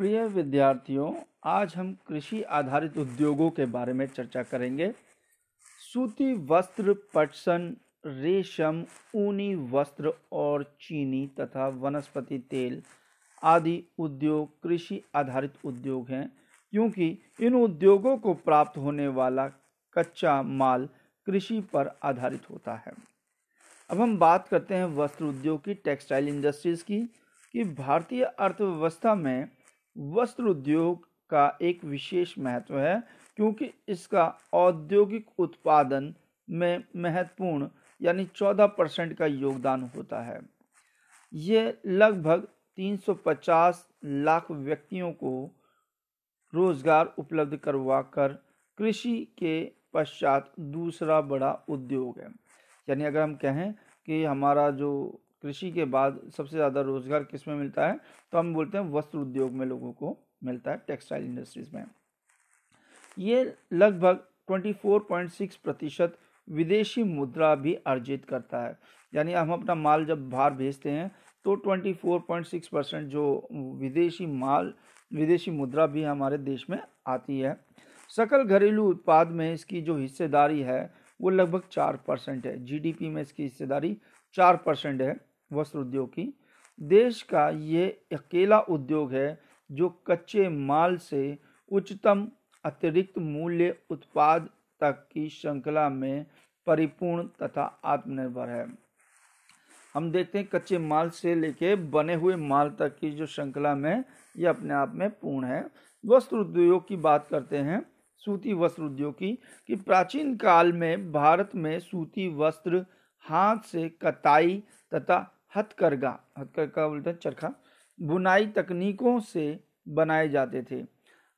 प्रिय विद्यार्थियों, आज हम कृषि आधारित उद्योगों के बारे में चर्चा करेंगे। सूती वस्त्र, पटसन, रेशम, ऊनी वस्त्र और चीनी तथा वनस्पति तेल आदि उद्योग, कृषि आधारित उद्योग हैं, क्योंकि इन उद्योगों को प्राप्त होने वाला कच्चा माल कृषि पर आधारित होता है। अब हम बात करते हैं वस्त्र उद्योग की, टेक्सटाइल इंडस्ट्रीज़ की, कि भारतीय अर्थव्यवस्था में वस्त्र उद्योग का एक विशेष महत्व है, क्योंकि इसका औद्योगिक उत्पादन में महत्वपूर्ण, यानी 14 परसेंट का योगदान होता है। ये लगभग 350 लाख व्यक्तियों को रोज़गार उपलब्ध करवाकर कृषि के पश्चात दूसरा बड़ा उद्योग है। यानी अगर हम कहें कि हमारा जो कृषि के बाद सबसे ज़्यादा रोज़गार किसमें मिलता है? तो हम बोलते हैं वस्त्र उद्योग में लोगों को मिलता है टेक्सटाइल इंडस्ट्रीज़ में। ये लगभग 24.6 प्रतिशत विदेशी मुद्रा भी अर्जित करता है। यानी हम अपना माल जब बाहर भेजते हैं तो 24.6 परसेंट जो विदेशी माल, विदेशी मुद्रा भी हमारे देश में आती है। सकल घरेलू उत्पाद में इसकी जो हिस्सेदारी है, वो लगभग चार परसेंट है। जीडीपी में इसकी हिस्सेदारी चार परसेंट है। वस्त्र उद्योग की। देश का ये अकेला उद्योग है जो कच्चे माल से उच्चतम अतिरिक्त मूल्य उत्पाद तक की श्रृंखला में परिपूर्ण तथा आत्मनिर्भर है। हम देखते हैं कच्चे माल से लेके बने हुए माल तक की जो श्रृंखला में ये अपने आप में पूर्ण है। वस्त्र उद्योग की बात करते हैं, सूती वस्त्र उद्योग की, कि प्राचीन काल में भारत में सूती वस्त्र हाथ से कताई तथा हथकरघा हथकरघा बोलते हैं, चरखा, बुनाई तकनीकों से बनाए जाते थे।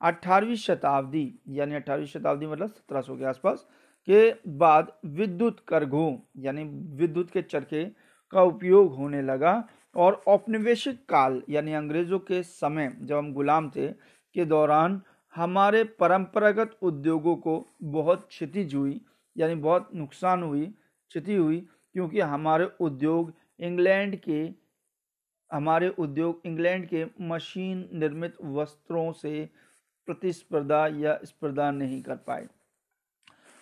18वीं शताब्दी, यानी 18वीं शताब्दी मतलब 1700 के आसपास के बाद विद्युत करघों, यानी विद्युत के चरखे का उपयोग होने लगा और औपनिवेशिक काल, यानी अंग्रेज़ों के समय जब हम गुलाम थे के दौरान हमारे परंपरागत उद्योगों को बहुत क्षति हुई, यानी बहुत नुकसान हुई, क्षति हुई, क्योंकि हमारे उद्योग इंग्लैंड के, हमारे उद्योग, इंग्लैंड के मशीन निर्मित वस्त्रों से प्रतिस्पर्धा या स्पर्धा नहीं कर पाए।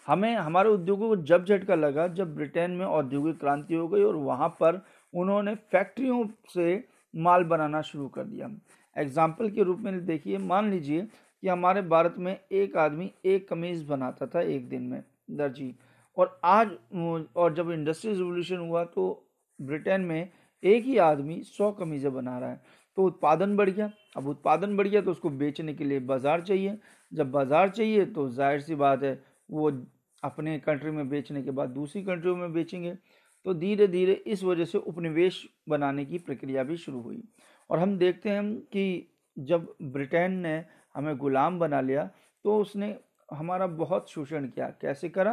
हमें, हमारे उद्योगों को जब झटका लगा जब ब्रिटेन में औद्योगिक क्रांति हो गई और वहाँ पर उन्होंने फैक्ट्रियों से माल बनाना शुरू कर दिया। एग्ज़ाम्पल के रूप में देखिए, मान लीजिए कि हमारे भारत में एक आदमी एक कमीज बनाता था एक दिन में, दर्जी। और आज और जब इंडस्ट्रियल रिवोल्यूशन हुआ तो ब्रिटेन में एक ही आदमी सौ कमीज़ें बना रहा है। तो उत्पादन बढ़ गया। अब उत्पादन बढ़ गया तो उसको बेचने के लिए बाज़ार चाहिए। जब बाज़ार चाहिए तो ज़ाहिर सी बात है, वो अपने कंट्री में बेचने के बाद दूसरी कंट्रियों में बेचेंगे। तो धीरे धीरे इस वजह से उपनिवेश बनाने की प्रक्रिया भी शुरू हुई। और हम देखते हैं कि जब ब्रिटेन ने हमें गुलाम बना लिया तो उसने हमारा बहुत शोषण किया। कैसे करा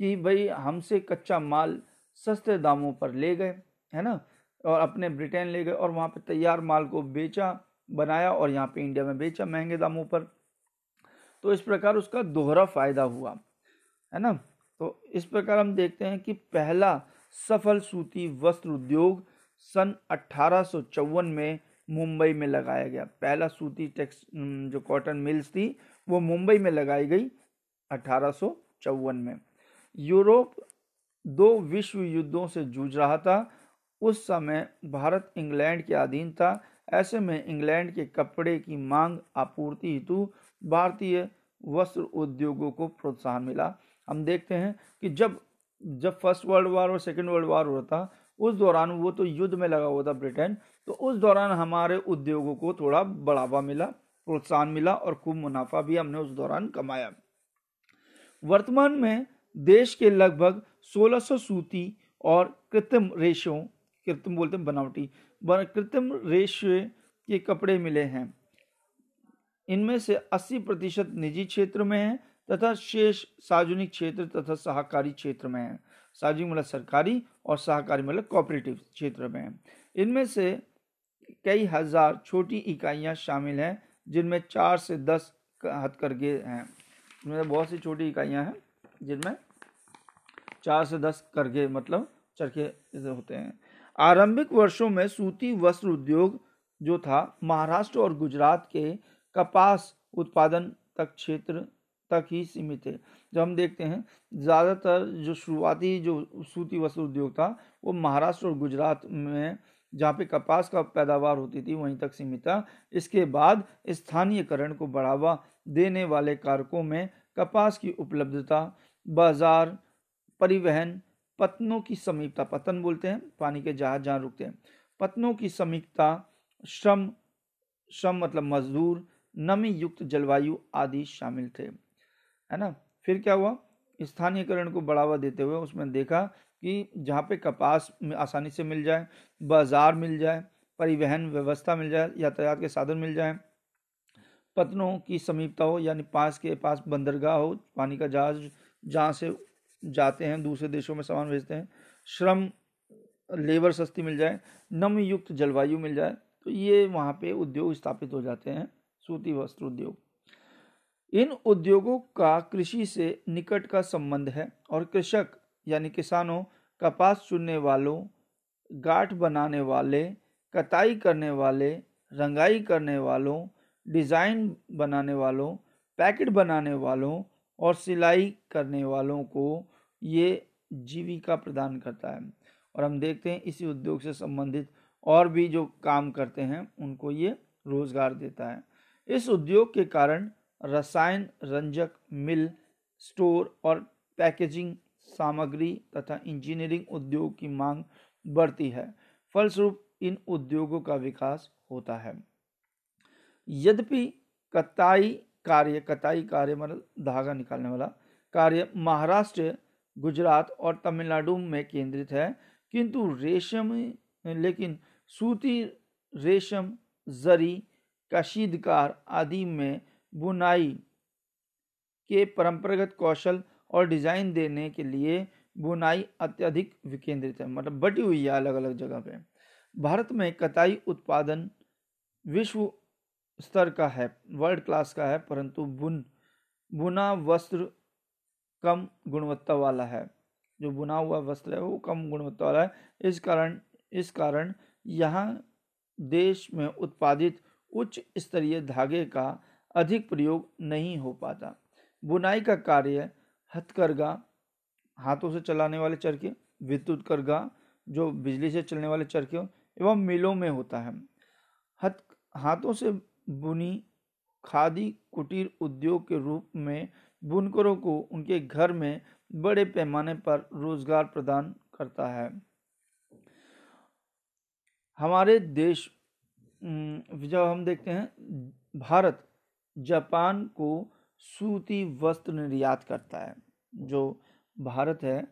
कि भाई हमसे कच्चा माल सस्ते दामों पर ले गए, है ना? और अपने ब्रिटेन ले गए और वहाँ पे तैयार माल को बेचा, बनाया और यहाँ पे इंडिया में बेचा महँगे दामों पर। तो इस प्रकार उसका दोहरा फ़ायदा हुआ, है ना? तो इस प्रकार हम देखते हैं कि पहला सफल सूती वस्त्र उद्योग सन अठारह में मुंबई में लगाया गया। पहला सूती टेक्स जो कॉटन मिल्स थी, वो मुंबई में लगाई गई अठारह सौ चौवन में। यूरोप दो विश्व युद्धों से जूझ रहा था। उस समय भारत इंग्लैंड के अधीन था। ऐसे में इंग्लैंड के कपड़े की मांग आपूर्ति हेतु भारतीय वस्त्र उद्योगों को प्रोत्साहन मिला। हम देखते हैं कि जब जब फ़र्स्ट वर्ल्ड वार और सेकेंड वर्ल्ड वार था, उस दौरान वो तो युद्ध में लगा हुआ था ब्रिटेन। तो उस दौरान हमारे उद्योगों को थोड़ा बढ़ावा मिला, प्रोत्साहन मिला और खूब मुनाफा भी हमने उस दौरान कमाया। वर्तमान में देश के लगभग 1600 सूती और कृत्रिम रेशों, कृत्रिम बोलते हैं बनावटी कृत्रिम रेशे के कपड़े मिले हैं। इनमें से 80 प्रतिशत निजी क्षेत्र में है तथा शेष सार्वजनिक क्षेत्र तथा सहकारी क्षेत्र में है। सार्वजनिक मतलब सरकारी और सहकारी मतलब कोऑपरेटिव क्षेत्र में है। इनमें से कई हज़ार छोटी इकाइयाँ शामिल हैं जिनमें चार से दस हथकरघे हैं। इनमें बहुत सी छोटी इकाइयाँ हैं। जिनमें चार से दस करघे मतलब चरखे होते हैं। आरंभिक वर्षों में सूती वस्त्र उद्योग जो था, महाराष्ट्र और गुजरात के कपास उत्पादन तक क्षेत्र तक ही सीमित थे। जब हम देखते हैं, ज़्यादातर जो शुरुआती जो सूती वस्त्र उद्योग था, वो महाराष्ट्र और गुजरात में जहाँ पे कपास का पैदावार होती थी, वहीं तक सीमित था। इसके बाद स्थानीयकरण को बढ़ावा देने वाले कारकों में कपास की उपलब्धता बाज़ार, परिवहन, पत्नों की समीपता, पतन बोलते हैं, पानी के जहाज़ जहाँ रुकते हैं। पत्नों की समीपता, श्रम श्रम मतलब मजदूर, नमी युक्त जलवायु आदि शामिल थे, है ना? फिर क्या हुआ? स्थानीयकरण को बढ़ावा देते हुए उसमें देखा कि जहाँ पे कपास आसानी से मिल जाए, बाज़ार मिल जाए, परिवहन व्यवस्था मिल जाए, यातायात के साधन मिल जाए, पत्नों की समीपता हो, यानी पास के पास बंदरगाह हो, पानी का जहाज़ जहाँ से जाते हैं, दूसरे देशों में सामान भेजते हैं, श्रम, लेबर सस्ती मिल जाए नम युक्त जलवायु मिल जाए तो ये वहाँ पे उद्योग स्थापित हो जाते हैं, सूती वस्त्र उद्योग। इन उद्योगों का कृषि से निकट का संबंध है और कृषक, यानी किसानों, कपास चुनने वालों, गाठ बनाने वाले कटाई करने वाले, रंगाई करने वालों, डिज़ाइन बनाने वालों, पैकेट बनाने वालों और सिलाई करने वालों को ये जीविका प्रदान करता है। और हम देखते हैं इसी उद्योग से संबंधित और भी जो काम करते हैं, उनको ये रोज़गार देता है। इस उद्योग के कारण रसायन रंजक, मिल, स्टोर और पैकेजिंग सामग्री तथा इंजीनियरिंग उद्योग की मांग बढ़ती है। फलस्वरूप इन उद्योगों का विकास होता है। यद्यपि कताई कार्य, कताई कार्य मतलब धागा निकालने वाला कार्य महाराष्ट्र, गुजरात और तमिलनाडु में केंद्रित है। किंतु रेशम, लेकिन सूती रेशम, जरी, कशीदकार आदि में बुनाई के परंपरागत कौशल और डिज़ाइन देने के लिए बुनाई अत्यधिक विकेंद्रित है मतलब बटी हुई है अलग अलग जगह पे। भारत में कताई उत्पादन विश्व स्तर का है, वर्ल्ड क्लास का है, परंतु बुन, बुना वस्त्र कम गुणवत्ता वाला है। जो बुना हुआ वस्त्र है, वो कम गुणवत्ता वाला है। इस कारण इस कारण यहाँ देश में उत्पादित उच्च स्तरीय धागे का अधिक प्रयोग नहीं हो पाता। बुनाई का कार्य हथकरघा हाथों से चलाने वाले चरखे, विद्युत करघा जो बिजली से चलने वाले चरखे एवं मिलों में होता है। हथ, हाथों से बुनी खादी कुटीर उद्योग के रूप में बुनकरों को उनके घर में बड़े पैमाने पर रोज़गार प्रदान करता है। हमारे देश जब हम देखते हैं, भारत जापान को सूती वस्त्र निर्यात करता है। जो भारत है,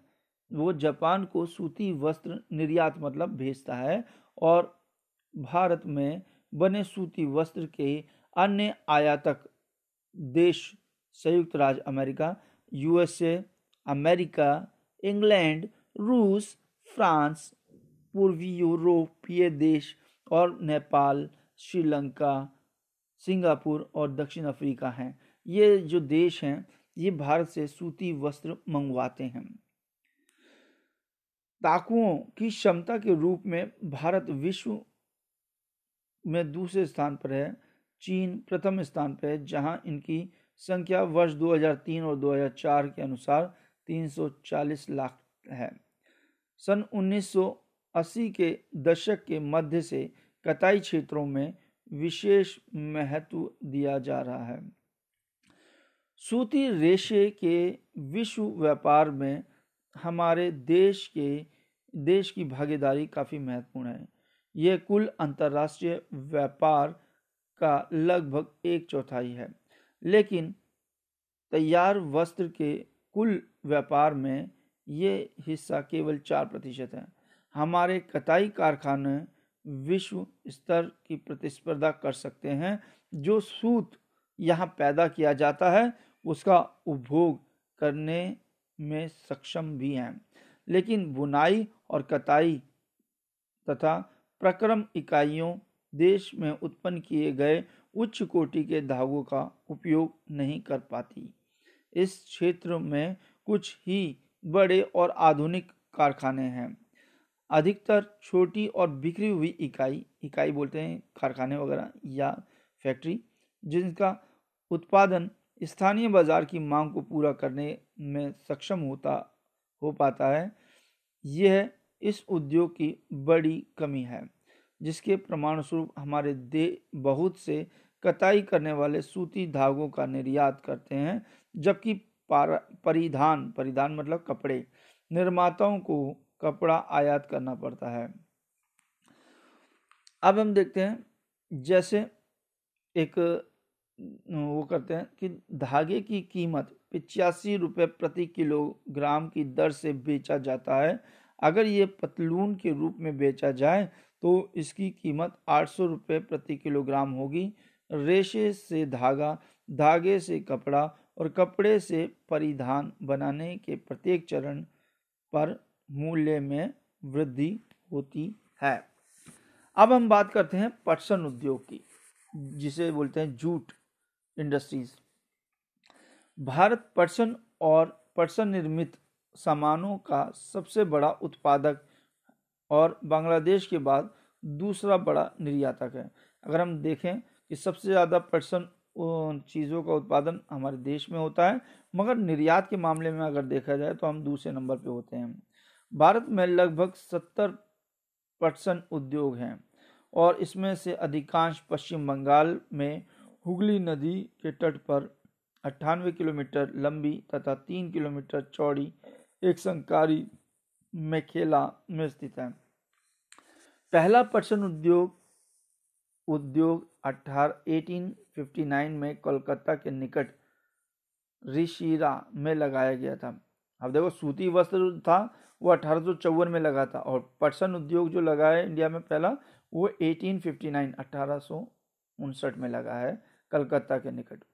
वो जापान को सूती वस्त्र निर्यात मतलब भेजता है और भारत में बने सूती वस्त्र के अन्य आयातक देश संयुक्त राज्य अमेरिका यूएसए अमेरिका, इंग्लैंड, रूस, फ्रांस, पूर्वी यूरोपीय देश और नेपाल, श्रीलंका, सिंगापुर और दक्षिण अफ्रीका हैं। ये जो देश हैं, ये भारत से सूती वस्त्र मंगवाते हैं। ताकुओं की क्षमता के रूप में भारत विश्व में दूसरे स्थान पर है, चीन प्रथम स्थान पर है, जहाँ इनकी संख्या वर्ष 2003 और 2004 के अनुसार 340 लाख है। सन 1980 के दशक के मध्य से कताई क्षेत्रों में विशेष महत्व दिया जा रहा है। सूती रेशे के विश्व व्यापार में हमारे देश के, देश की भागीदारी काफ़ी महत्वपूर्ण है। यह कुल अंतर्राष्ट्रीय व्यापार का लगभग एक चौथाई है। लेकिन तैयार वस्त्र के कुल व्यापार में ये हिस्सा केवल चार प्रतिशत है। हमारे कताई कारखाने विश्व स्तर की प्रतिस्पर्धा कर सकते हैं। जो सूत यहाँ पैदा किया जाता है, उसका उपभोग करने में सक्षम भी हैं। लेकिन बुनाई और कताई तथा प्रक्रम इकाइयों देश में उत्पन्न किए गए उच्च कोटि के धागों का उपयोग नहीं कर पाती। इस क्षेत्र में कुछ ही बड़े और आधुनिक कारखाने हैं। अधिकतर छोटी और बिखरी हुई इकाई इकाई बोलते हैं कारखाने वगैरह या फैक्ट्री, जिनका उत्पादन स्थानीय बाज़ार की मांग को पूरा करने में सक्षम होता, हो पाता है। यह इस उद्योग की बड़ी कमी है, जिसके प्रमाण स्वरूप हमारे देश बहुत से कताई करने वाले सूती धागों का निर्यात करते हैं, जबकि परिधान परिधान मतलब कपड़े, निर्माताओं को कपड़ा आयात करना पड़ता है। अब हम देखते हैं, जैसे एक, वो करते हैं कि धागे की कीमत पिचासी रुपये प्रति किलोग्राम की दर से बेचा जाता है अगर ये पतलून के रूप में बेचा जाए तो इसकी कीमत आठ सौ रुपये प्रति किलोग्राम होगी। रेशे से धागा, धागे से कपड़ा और कपड़े से परिधान बनाने के प्रत्येक चरण पर मूल्य में वृद्धि होती है। अब हम बात करते हैं पटसन उद्योग की, जिसे बोलते हैं जूट इंडस्ट्रीज़। भारत पटसन और पटसन निर्मित सामानों का सबसे बड़ा उत्पादक और बांग्लादेश के बाद दूसरा बड़ा निर्यातक है। अगर हम देखें कि सबसे ज़्यादा पटसन चीज़ों का उत्पादन हमारे देश में होता है, मगर निर्यात के मामले में अगर देखा जाए तो हम दूसरे नंबर पे होते हैं। भारत में लगभग सत्तर पटसन उद्योग हैं और इसमें से अधिकांश पश्चिम बंगाल में हुगली नदी के तट पर अट्ठानवे किलोमीटर लंबी तथा तीन किलोमीटर चौड़ी एक संकारी मेखेला में स्थित है। पहला पटसन उद्योग उद्योग अठारह एटीन फिफ्टी नाइन में कोलकाता के निकट रिशिरा में लगाया गया था। अब देखो, सूती वस्त्र था, वो अठारह में लगा था और पटसन उद्योग जो लगा है इंडिया में पहला, वो 1859 1859 में लगा है कलकत्ता के निकट।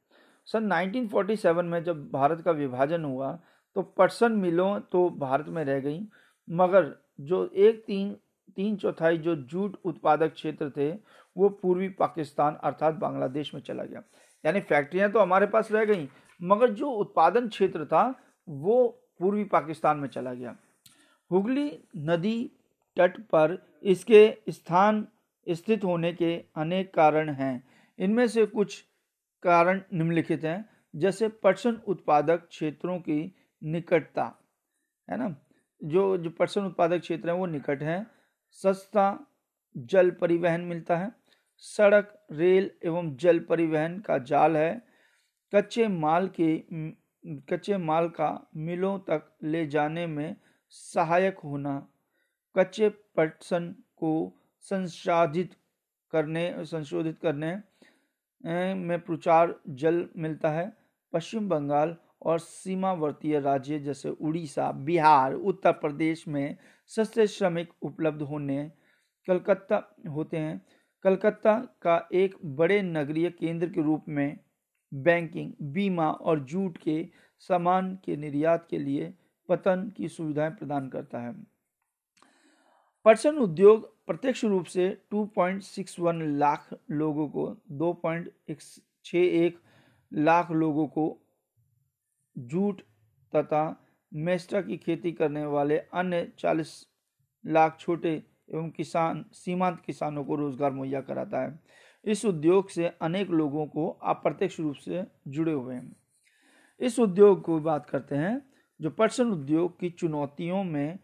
सन 1947 में जब भारत का विभाजन हुआ तो पटसन मिलों तो भारत में रह गई। मगर जो एक तीन तीन चौथाई जो जूट उत्पादक क्षेत्र थे, वो पूर्वी पाकिस्तान अर्थात बांग्लादेश में चला गया। यानी फैक्ट्रियाँ तो हमारे पास रह गई, मगर जो उत्पादन क्षेत्र था, वो पूर्वी पाकिस्तान में चला गया। हुगली नदी तट पर इसके स्थान स्थित होने के अनेक कारण हैं। इनमें से कुछ कारण निम्नलिखित हैं, जैसे पटसन उत्पादक क्षेत्रों की निकटता, है ना? जो जो पटसन उत्पादक क्षेत्र हैं वो निकट हैं। सस्ता जल परिवहन मिलता है। सड़क, रेल एवं जल परिवहन का जाल है। कच्चे माल के, कच्चे माल का मिलों तक ले जाने में सहायक होना, कच्चे पटसन को संसाधित करने, संशोधित करने में प्रचार जल मिलता है। पश्चिम बंगाल और सीमावर्तीय राज्य जैसे उड़ीसा, बिहार, उत्तर प्रदेश में सस्ते श्रमिक उपलब्ध होने कलकत्ता होते हैं। कलकत्ता का एक बड़े नगरीय केंद्र के रूप में बैंकिंग, बीमा और जूट के सामान के निर्यात के लिए पतन की सुविधाएँ प्रदान करता है। पर्सन उद्योग प्रत्यक्ष रूप से 2.61 लाख लोगों को 2.61 लाख लोगों को जूट तथा मेस्टा की खेती करने वाले अन्य 40 लाख छोटे एवं किसान, सीमांत किसानों को रोज़गार मुहैया कराता है। इस उद्योग से अनेक लोगों को अप्रत्यक्ष रूप से जुड़े हुए हैं। इस उद्योग को बात करते हैं, जो पर्सन उद्योग की चुनौतियों में,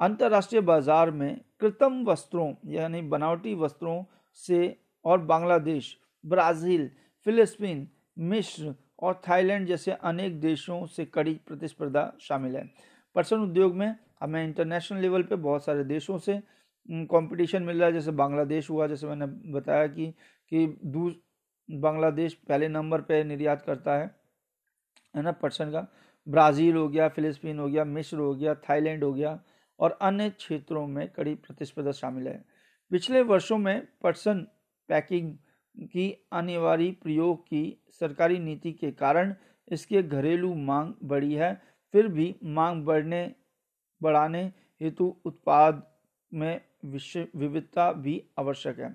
अंतर्राष्ट्रीय बाज़ार में कृत्रिम वस्त्रों, यानी बनावटी वस्त्रों से, और बांग्लादेश, ब्राज़ील फिलिस्पीन मिस्र और थाईलैंड जैसे अनेक देशों से कड़ी प्रतिस्पर्धा शामिल है। पर्सन उद्योग में हमें इंटरनेशनल लेवल पे बहुत सारे देशों से कंपटीशन मिल रहा है। जैसे बांग्लादेश हुआ, जैसे मैंने बताया कि कि दूस बांग्लादेश पहले नंबर पे निर्यात करता है है ना, पर्सन का। ब्राज़ील हो गया फिलिस्पीन हो गया, मिस्र हो गया, थाईलैंड हो गया और अन्य क्षेत्रों में कड़ी प्रतिस्पर्धा शामिल है। पिछले वर्षों में पर्सन पैकिंग की अनिवार्य प्रयोग की सरकारी नीति के कारण इसके घरेलू मांग बढ़ी है। फिर भी मांग बढ़ने, बढ़ाने हेतु उत्पाद में विविधता भी आवश्यक है।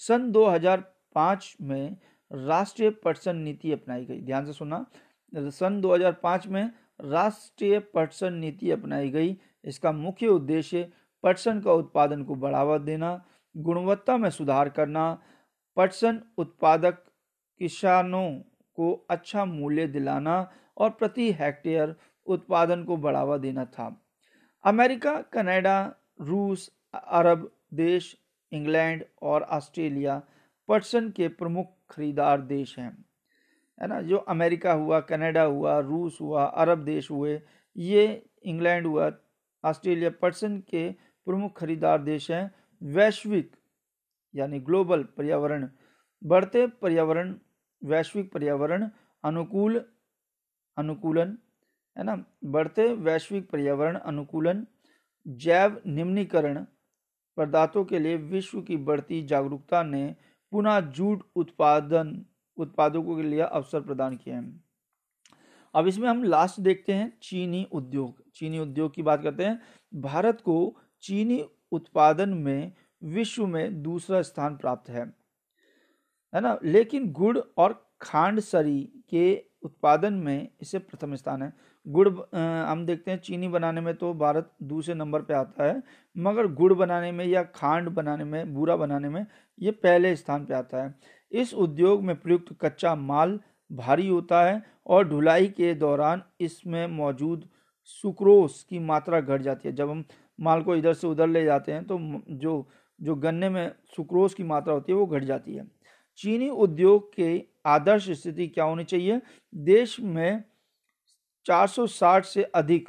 सन 2005 में राष्ट्रीय पटसन नीति अपनाई गई। ध्यान से सुना सन 2005 में राष्ट्रीय पटसन नीति अपनाई गई। इसका मुख्य उद्देश्य पटसन का उत्पादन को बढ़ावा देना, गुणवत्ता में सुधार करना पटसन उत्पादक किसानों को अच्छा मूल्य दिलाना और प्रति हेक्टेयर उत्पादन को बढ़ावा देना था। अमेरिका, कनाडा, रूस, अरब देश, इंग्लैंड और ऑस्ट्रेलिया पटसन के प्रमुख खरीदार देश हैं। है ना? जो अमेरिका हुआ, कनाडा हुआ, रूस हुआ, अरब देश हुए, ये इंग्लैंड हुआ, ऑस्ट्रेलिया पटसन के प्रमुख खरीदार देश हैं। वैश्विक यानी ग्लोबल पर्यावरण, बढ़ते पर्यावरण, वैश्विक पर्यावरण, अनुकूल, अनुकूलन, है ना? बढ़ते वैश्विक पर्यावरण, अनुकूलन, जैव निम्नीकरण पदार्थों के लिए विश्व की बढ़ती जागरूकता ने पुनः जूट उत्पादन उत्पादकों के लिए अवसर प्रदान किए हैं। अब इसमें हम लास्ट देखते हैं चीनी उद्योग। चीनी उद्योग की बात करते हैं। भारत को चीनी उत्पादन में विश्व में दूसरा स्थान प्राप्त है। है ना? लेकिन गुड़ और खांड सरी के उत्पादन में इसे प्रथम स्थान है। गुड़ हम देखते हैं चीनी बनाने में तो भारत दूसरे नंबर पे आता है, मगर गुड़ बनाने में या खांड बनाने में, बूरा बनाने में ये पहले स्थान पे आता है। इस उद्योग में प्रयुक्त कच्चा माल भारी होता है और ढुलाई के दौरान इसमें मौजूद सुक्रोस की मात्रा घट जाती है। जब हम माल को इधर से उधर ले जाते हैं तो जो जो गन्ने में सुक्रोस की मात्रा होती है, वो घट जाती है। चीनी उद्योग के आदर्श स्थिति क्या होनी चाहिए? देश में 460 से अधिक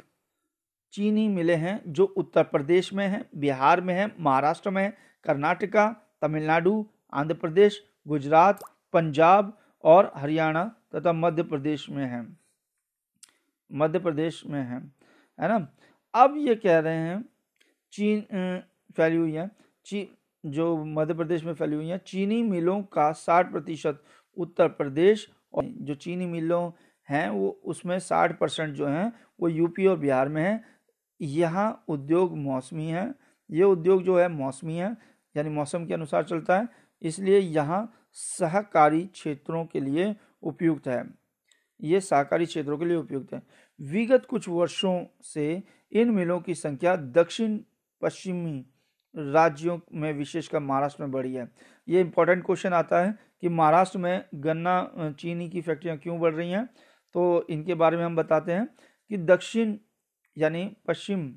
चीनी मिले हैं जो उत्तर प्रदेश में हैं, बिहार में हैं, महाराष्ट्र में कर्नाटका, तमिलनाडु, आंध्र प्रदेश, गुजरात, पंजाब और हरियाणा तथा मध्य प्रदेश में हैं। मध्य प्रदेश में हैं, है ना? अब ये कह रहे हैं, चीन फैली हुई है। ची, जो मध्य प्रदेश में फैली हुई हैं, चीनी मिलों का 60 प्रतिशत उत्तर प्रदेश और जो चीनी मिलों हैं, वो उसमें 60 परसेंट जो हैं, वो यूपी और बिहार में हैं। यहाँ उद्योग मौसमी है। ये उद्योग जो है, मौसमी है, यानी मौसम के अनुसार चलता है, इसलिए यहाँ सहकारी क्षेत्रों के लिए उपयुक्त है। ये सहकारी क्षेत्रों के लिए उपयुक्त है। विगत कुछ वर्षों से इन मिलों की संख्या दक्षिण पश्चिमी राज्यों में विशेषकर महाराष्ट्र में बढ़ी है। ये इंपॉर्टेंट क्वेश्चन आता है कि महाराष्ट्र में गन्ना चीनी की फैक्ट्रियाँ क्यों बढ़ रही हैं? तो इनके बारे में हम बताते हैं कि दक्षिण, यानी पश्चिम,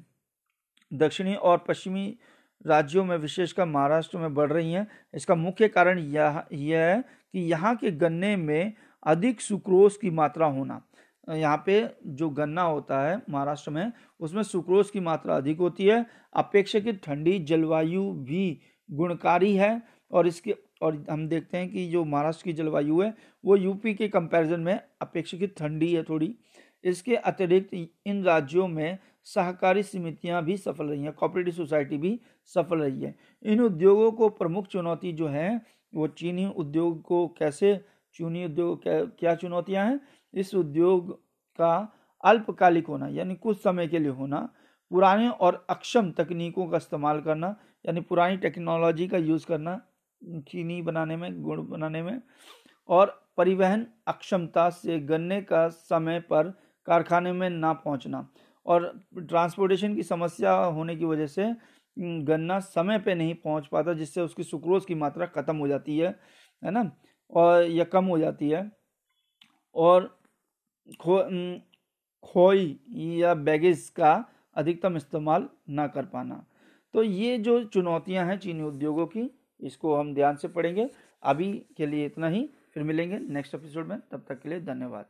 दक्षिणी और पश्चिमी राज्यों में विशेषकर महाराष्ट्र में बढ़ रही हैं। इसका मुख्य कारण यह यह है कि यहाँ के गन्ने में अधिक सुक्रोज की मात्रा होना। यहाँ पे जो गन्ना होता है महाराष्ट्र में, उसमें सुक्रोज की मात्रा अधिक होती है अपेक्षाकृत ठंडी जलवायु भी गुणकारी है और इसके, और हम देखते हैं कि जो महाराष्ट्र की जलवायु है, वो यूपी के कंपैरिजन में अपेक्षाकृत ठंडी है थोड़ी। इसके अतिरिक्त इन राज्यों में सहकारी समितियाँ भी सफल रही हैं कॉपरेटिव सोसाइटी भी सफल रही है। इन उद्योगों को प्रमुख चुनौती जो है, वो चीनी उद्योग को कैसे, चीनी उद्योग क्या चुनौतियाँ हैं? इस उद्योग का अल्पकालिक होना, यानी कुछ समय के लिए होना, पुराने और अक्षम तकनीकों का इस्तेमाल करना, यानी पुरानी टेक्नोलॉजी का यूज़ करना, चीनी बनाने में, गुड़ बनाने में, और परिवहन अक्षमता से गन्ने का समय पर कारखाने में ना पहुँचना। और ट्रांसपोर्टेशन की समस्या होने की वजह से गन्ना समय पे नहीं पहुँच पाता, जिससे उसकी सुक्रोज की मात्रा ख़त्म हो जाती है है ना? और, या कम हो जाती है। और खो, खोई या बैगेज का अधिकतम इस्तेमाल ना कर पाना। तो ये जो चुनौतियाँ हैं चीनी उद्योगों की, इसको हम ध्यान से पढ़ेंगे। अभी के लिए इतना ही, फिर मिलेंगे नेक्स्ट एपिसोड में। तब तक के लिए धन्यवाद।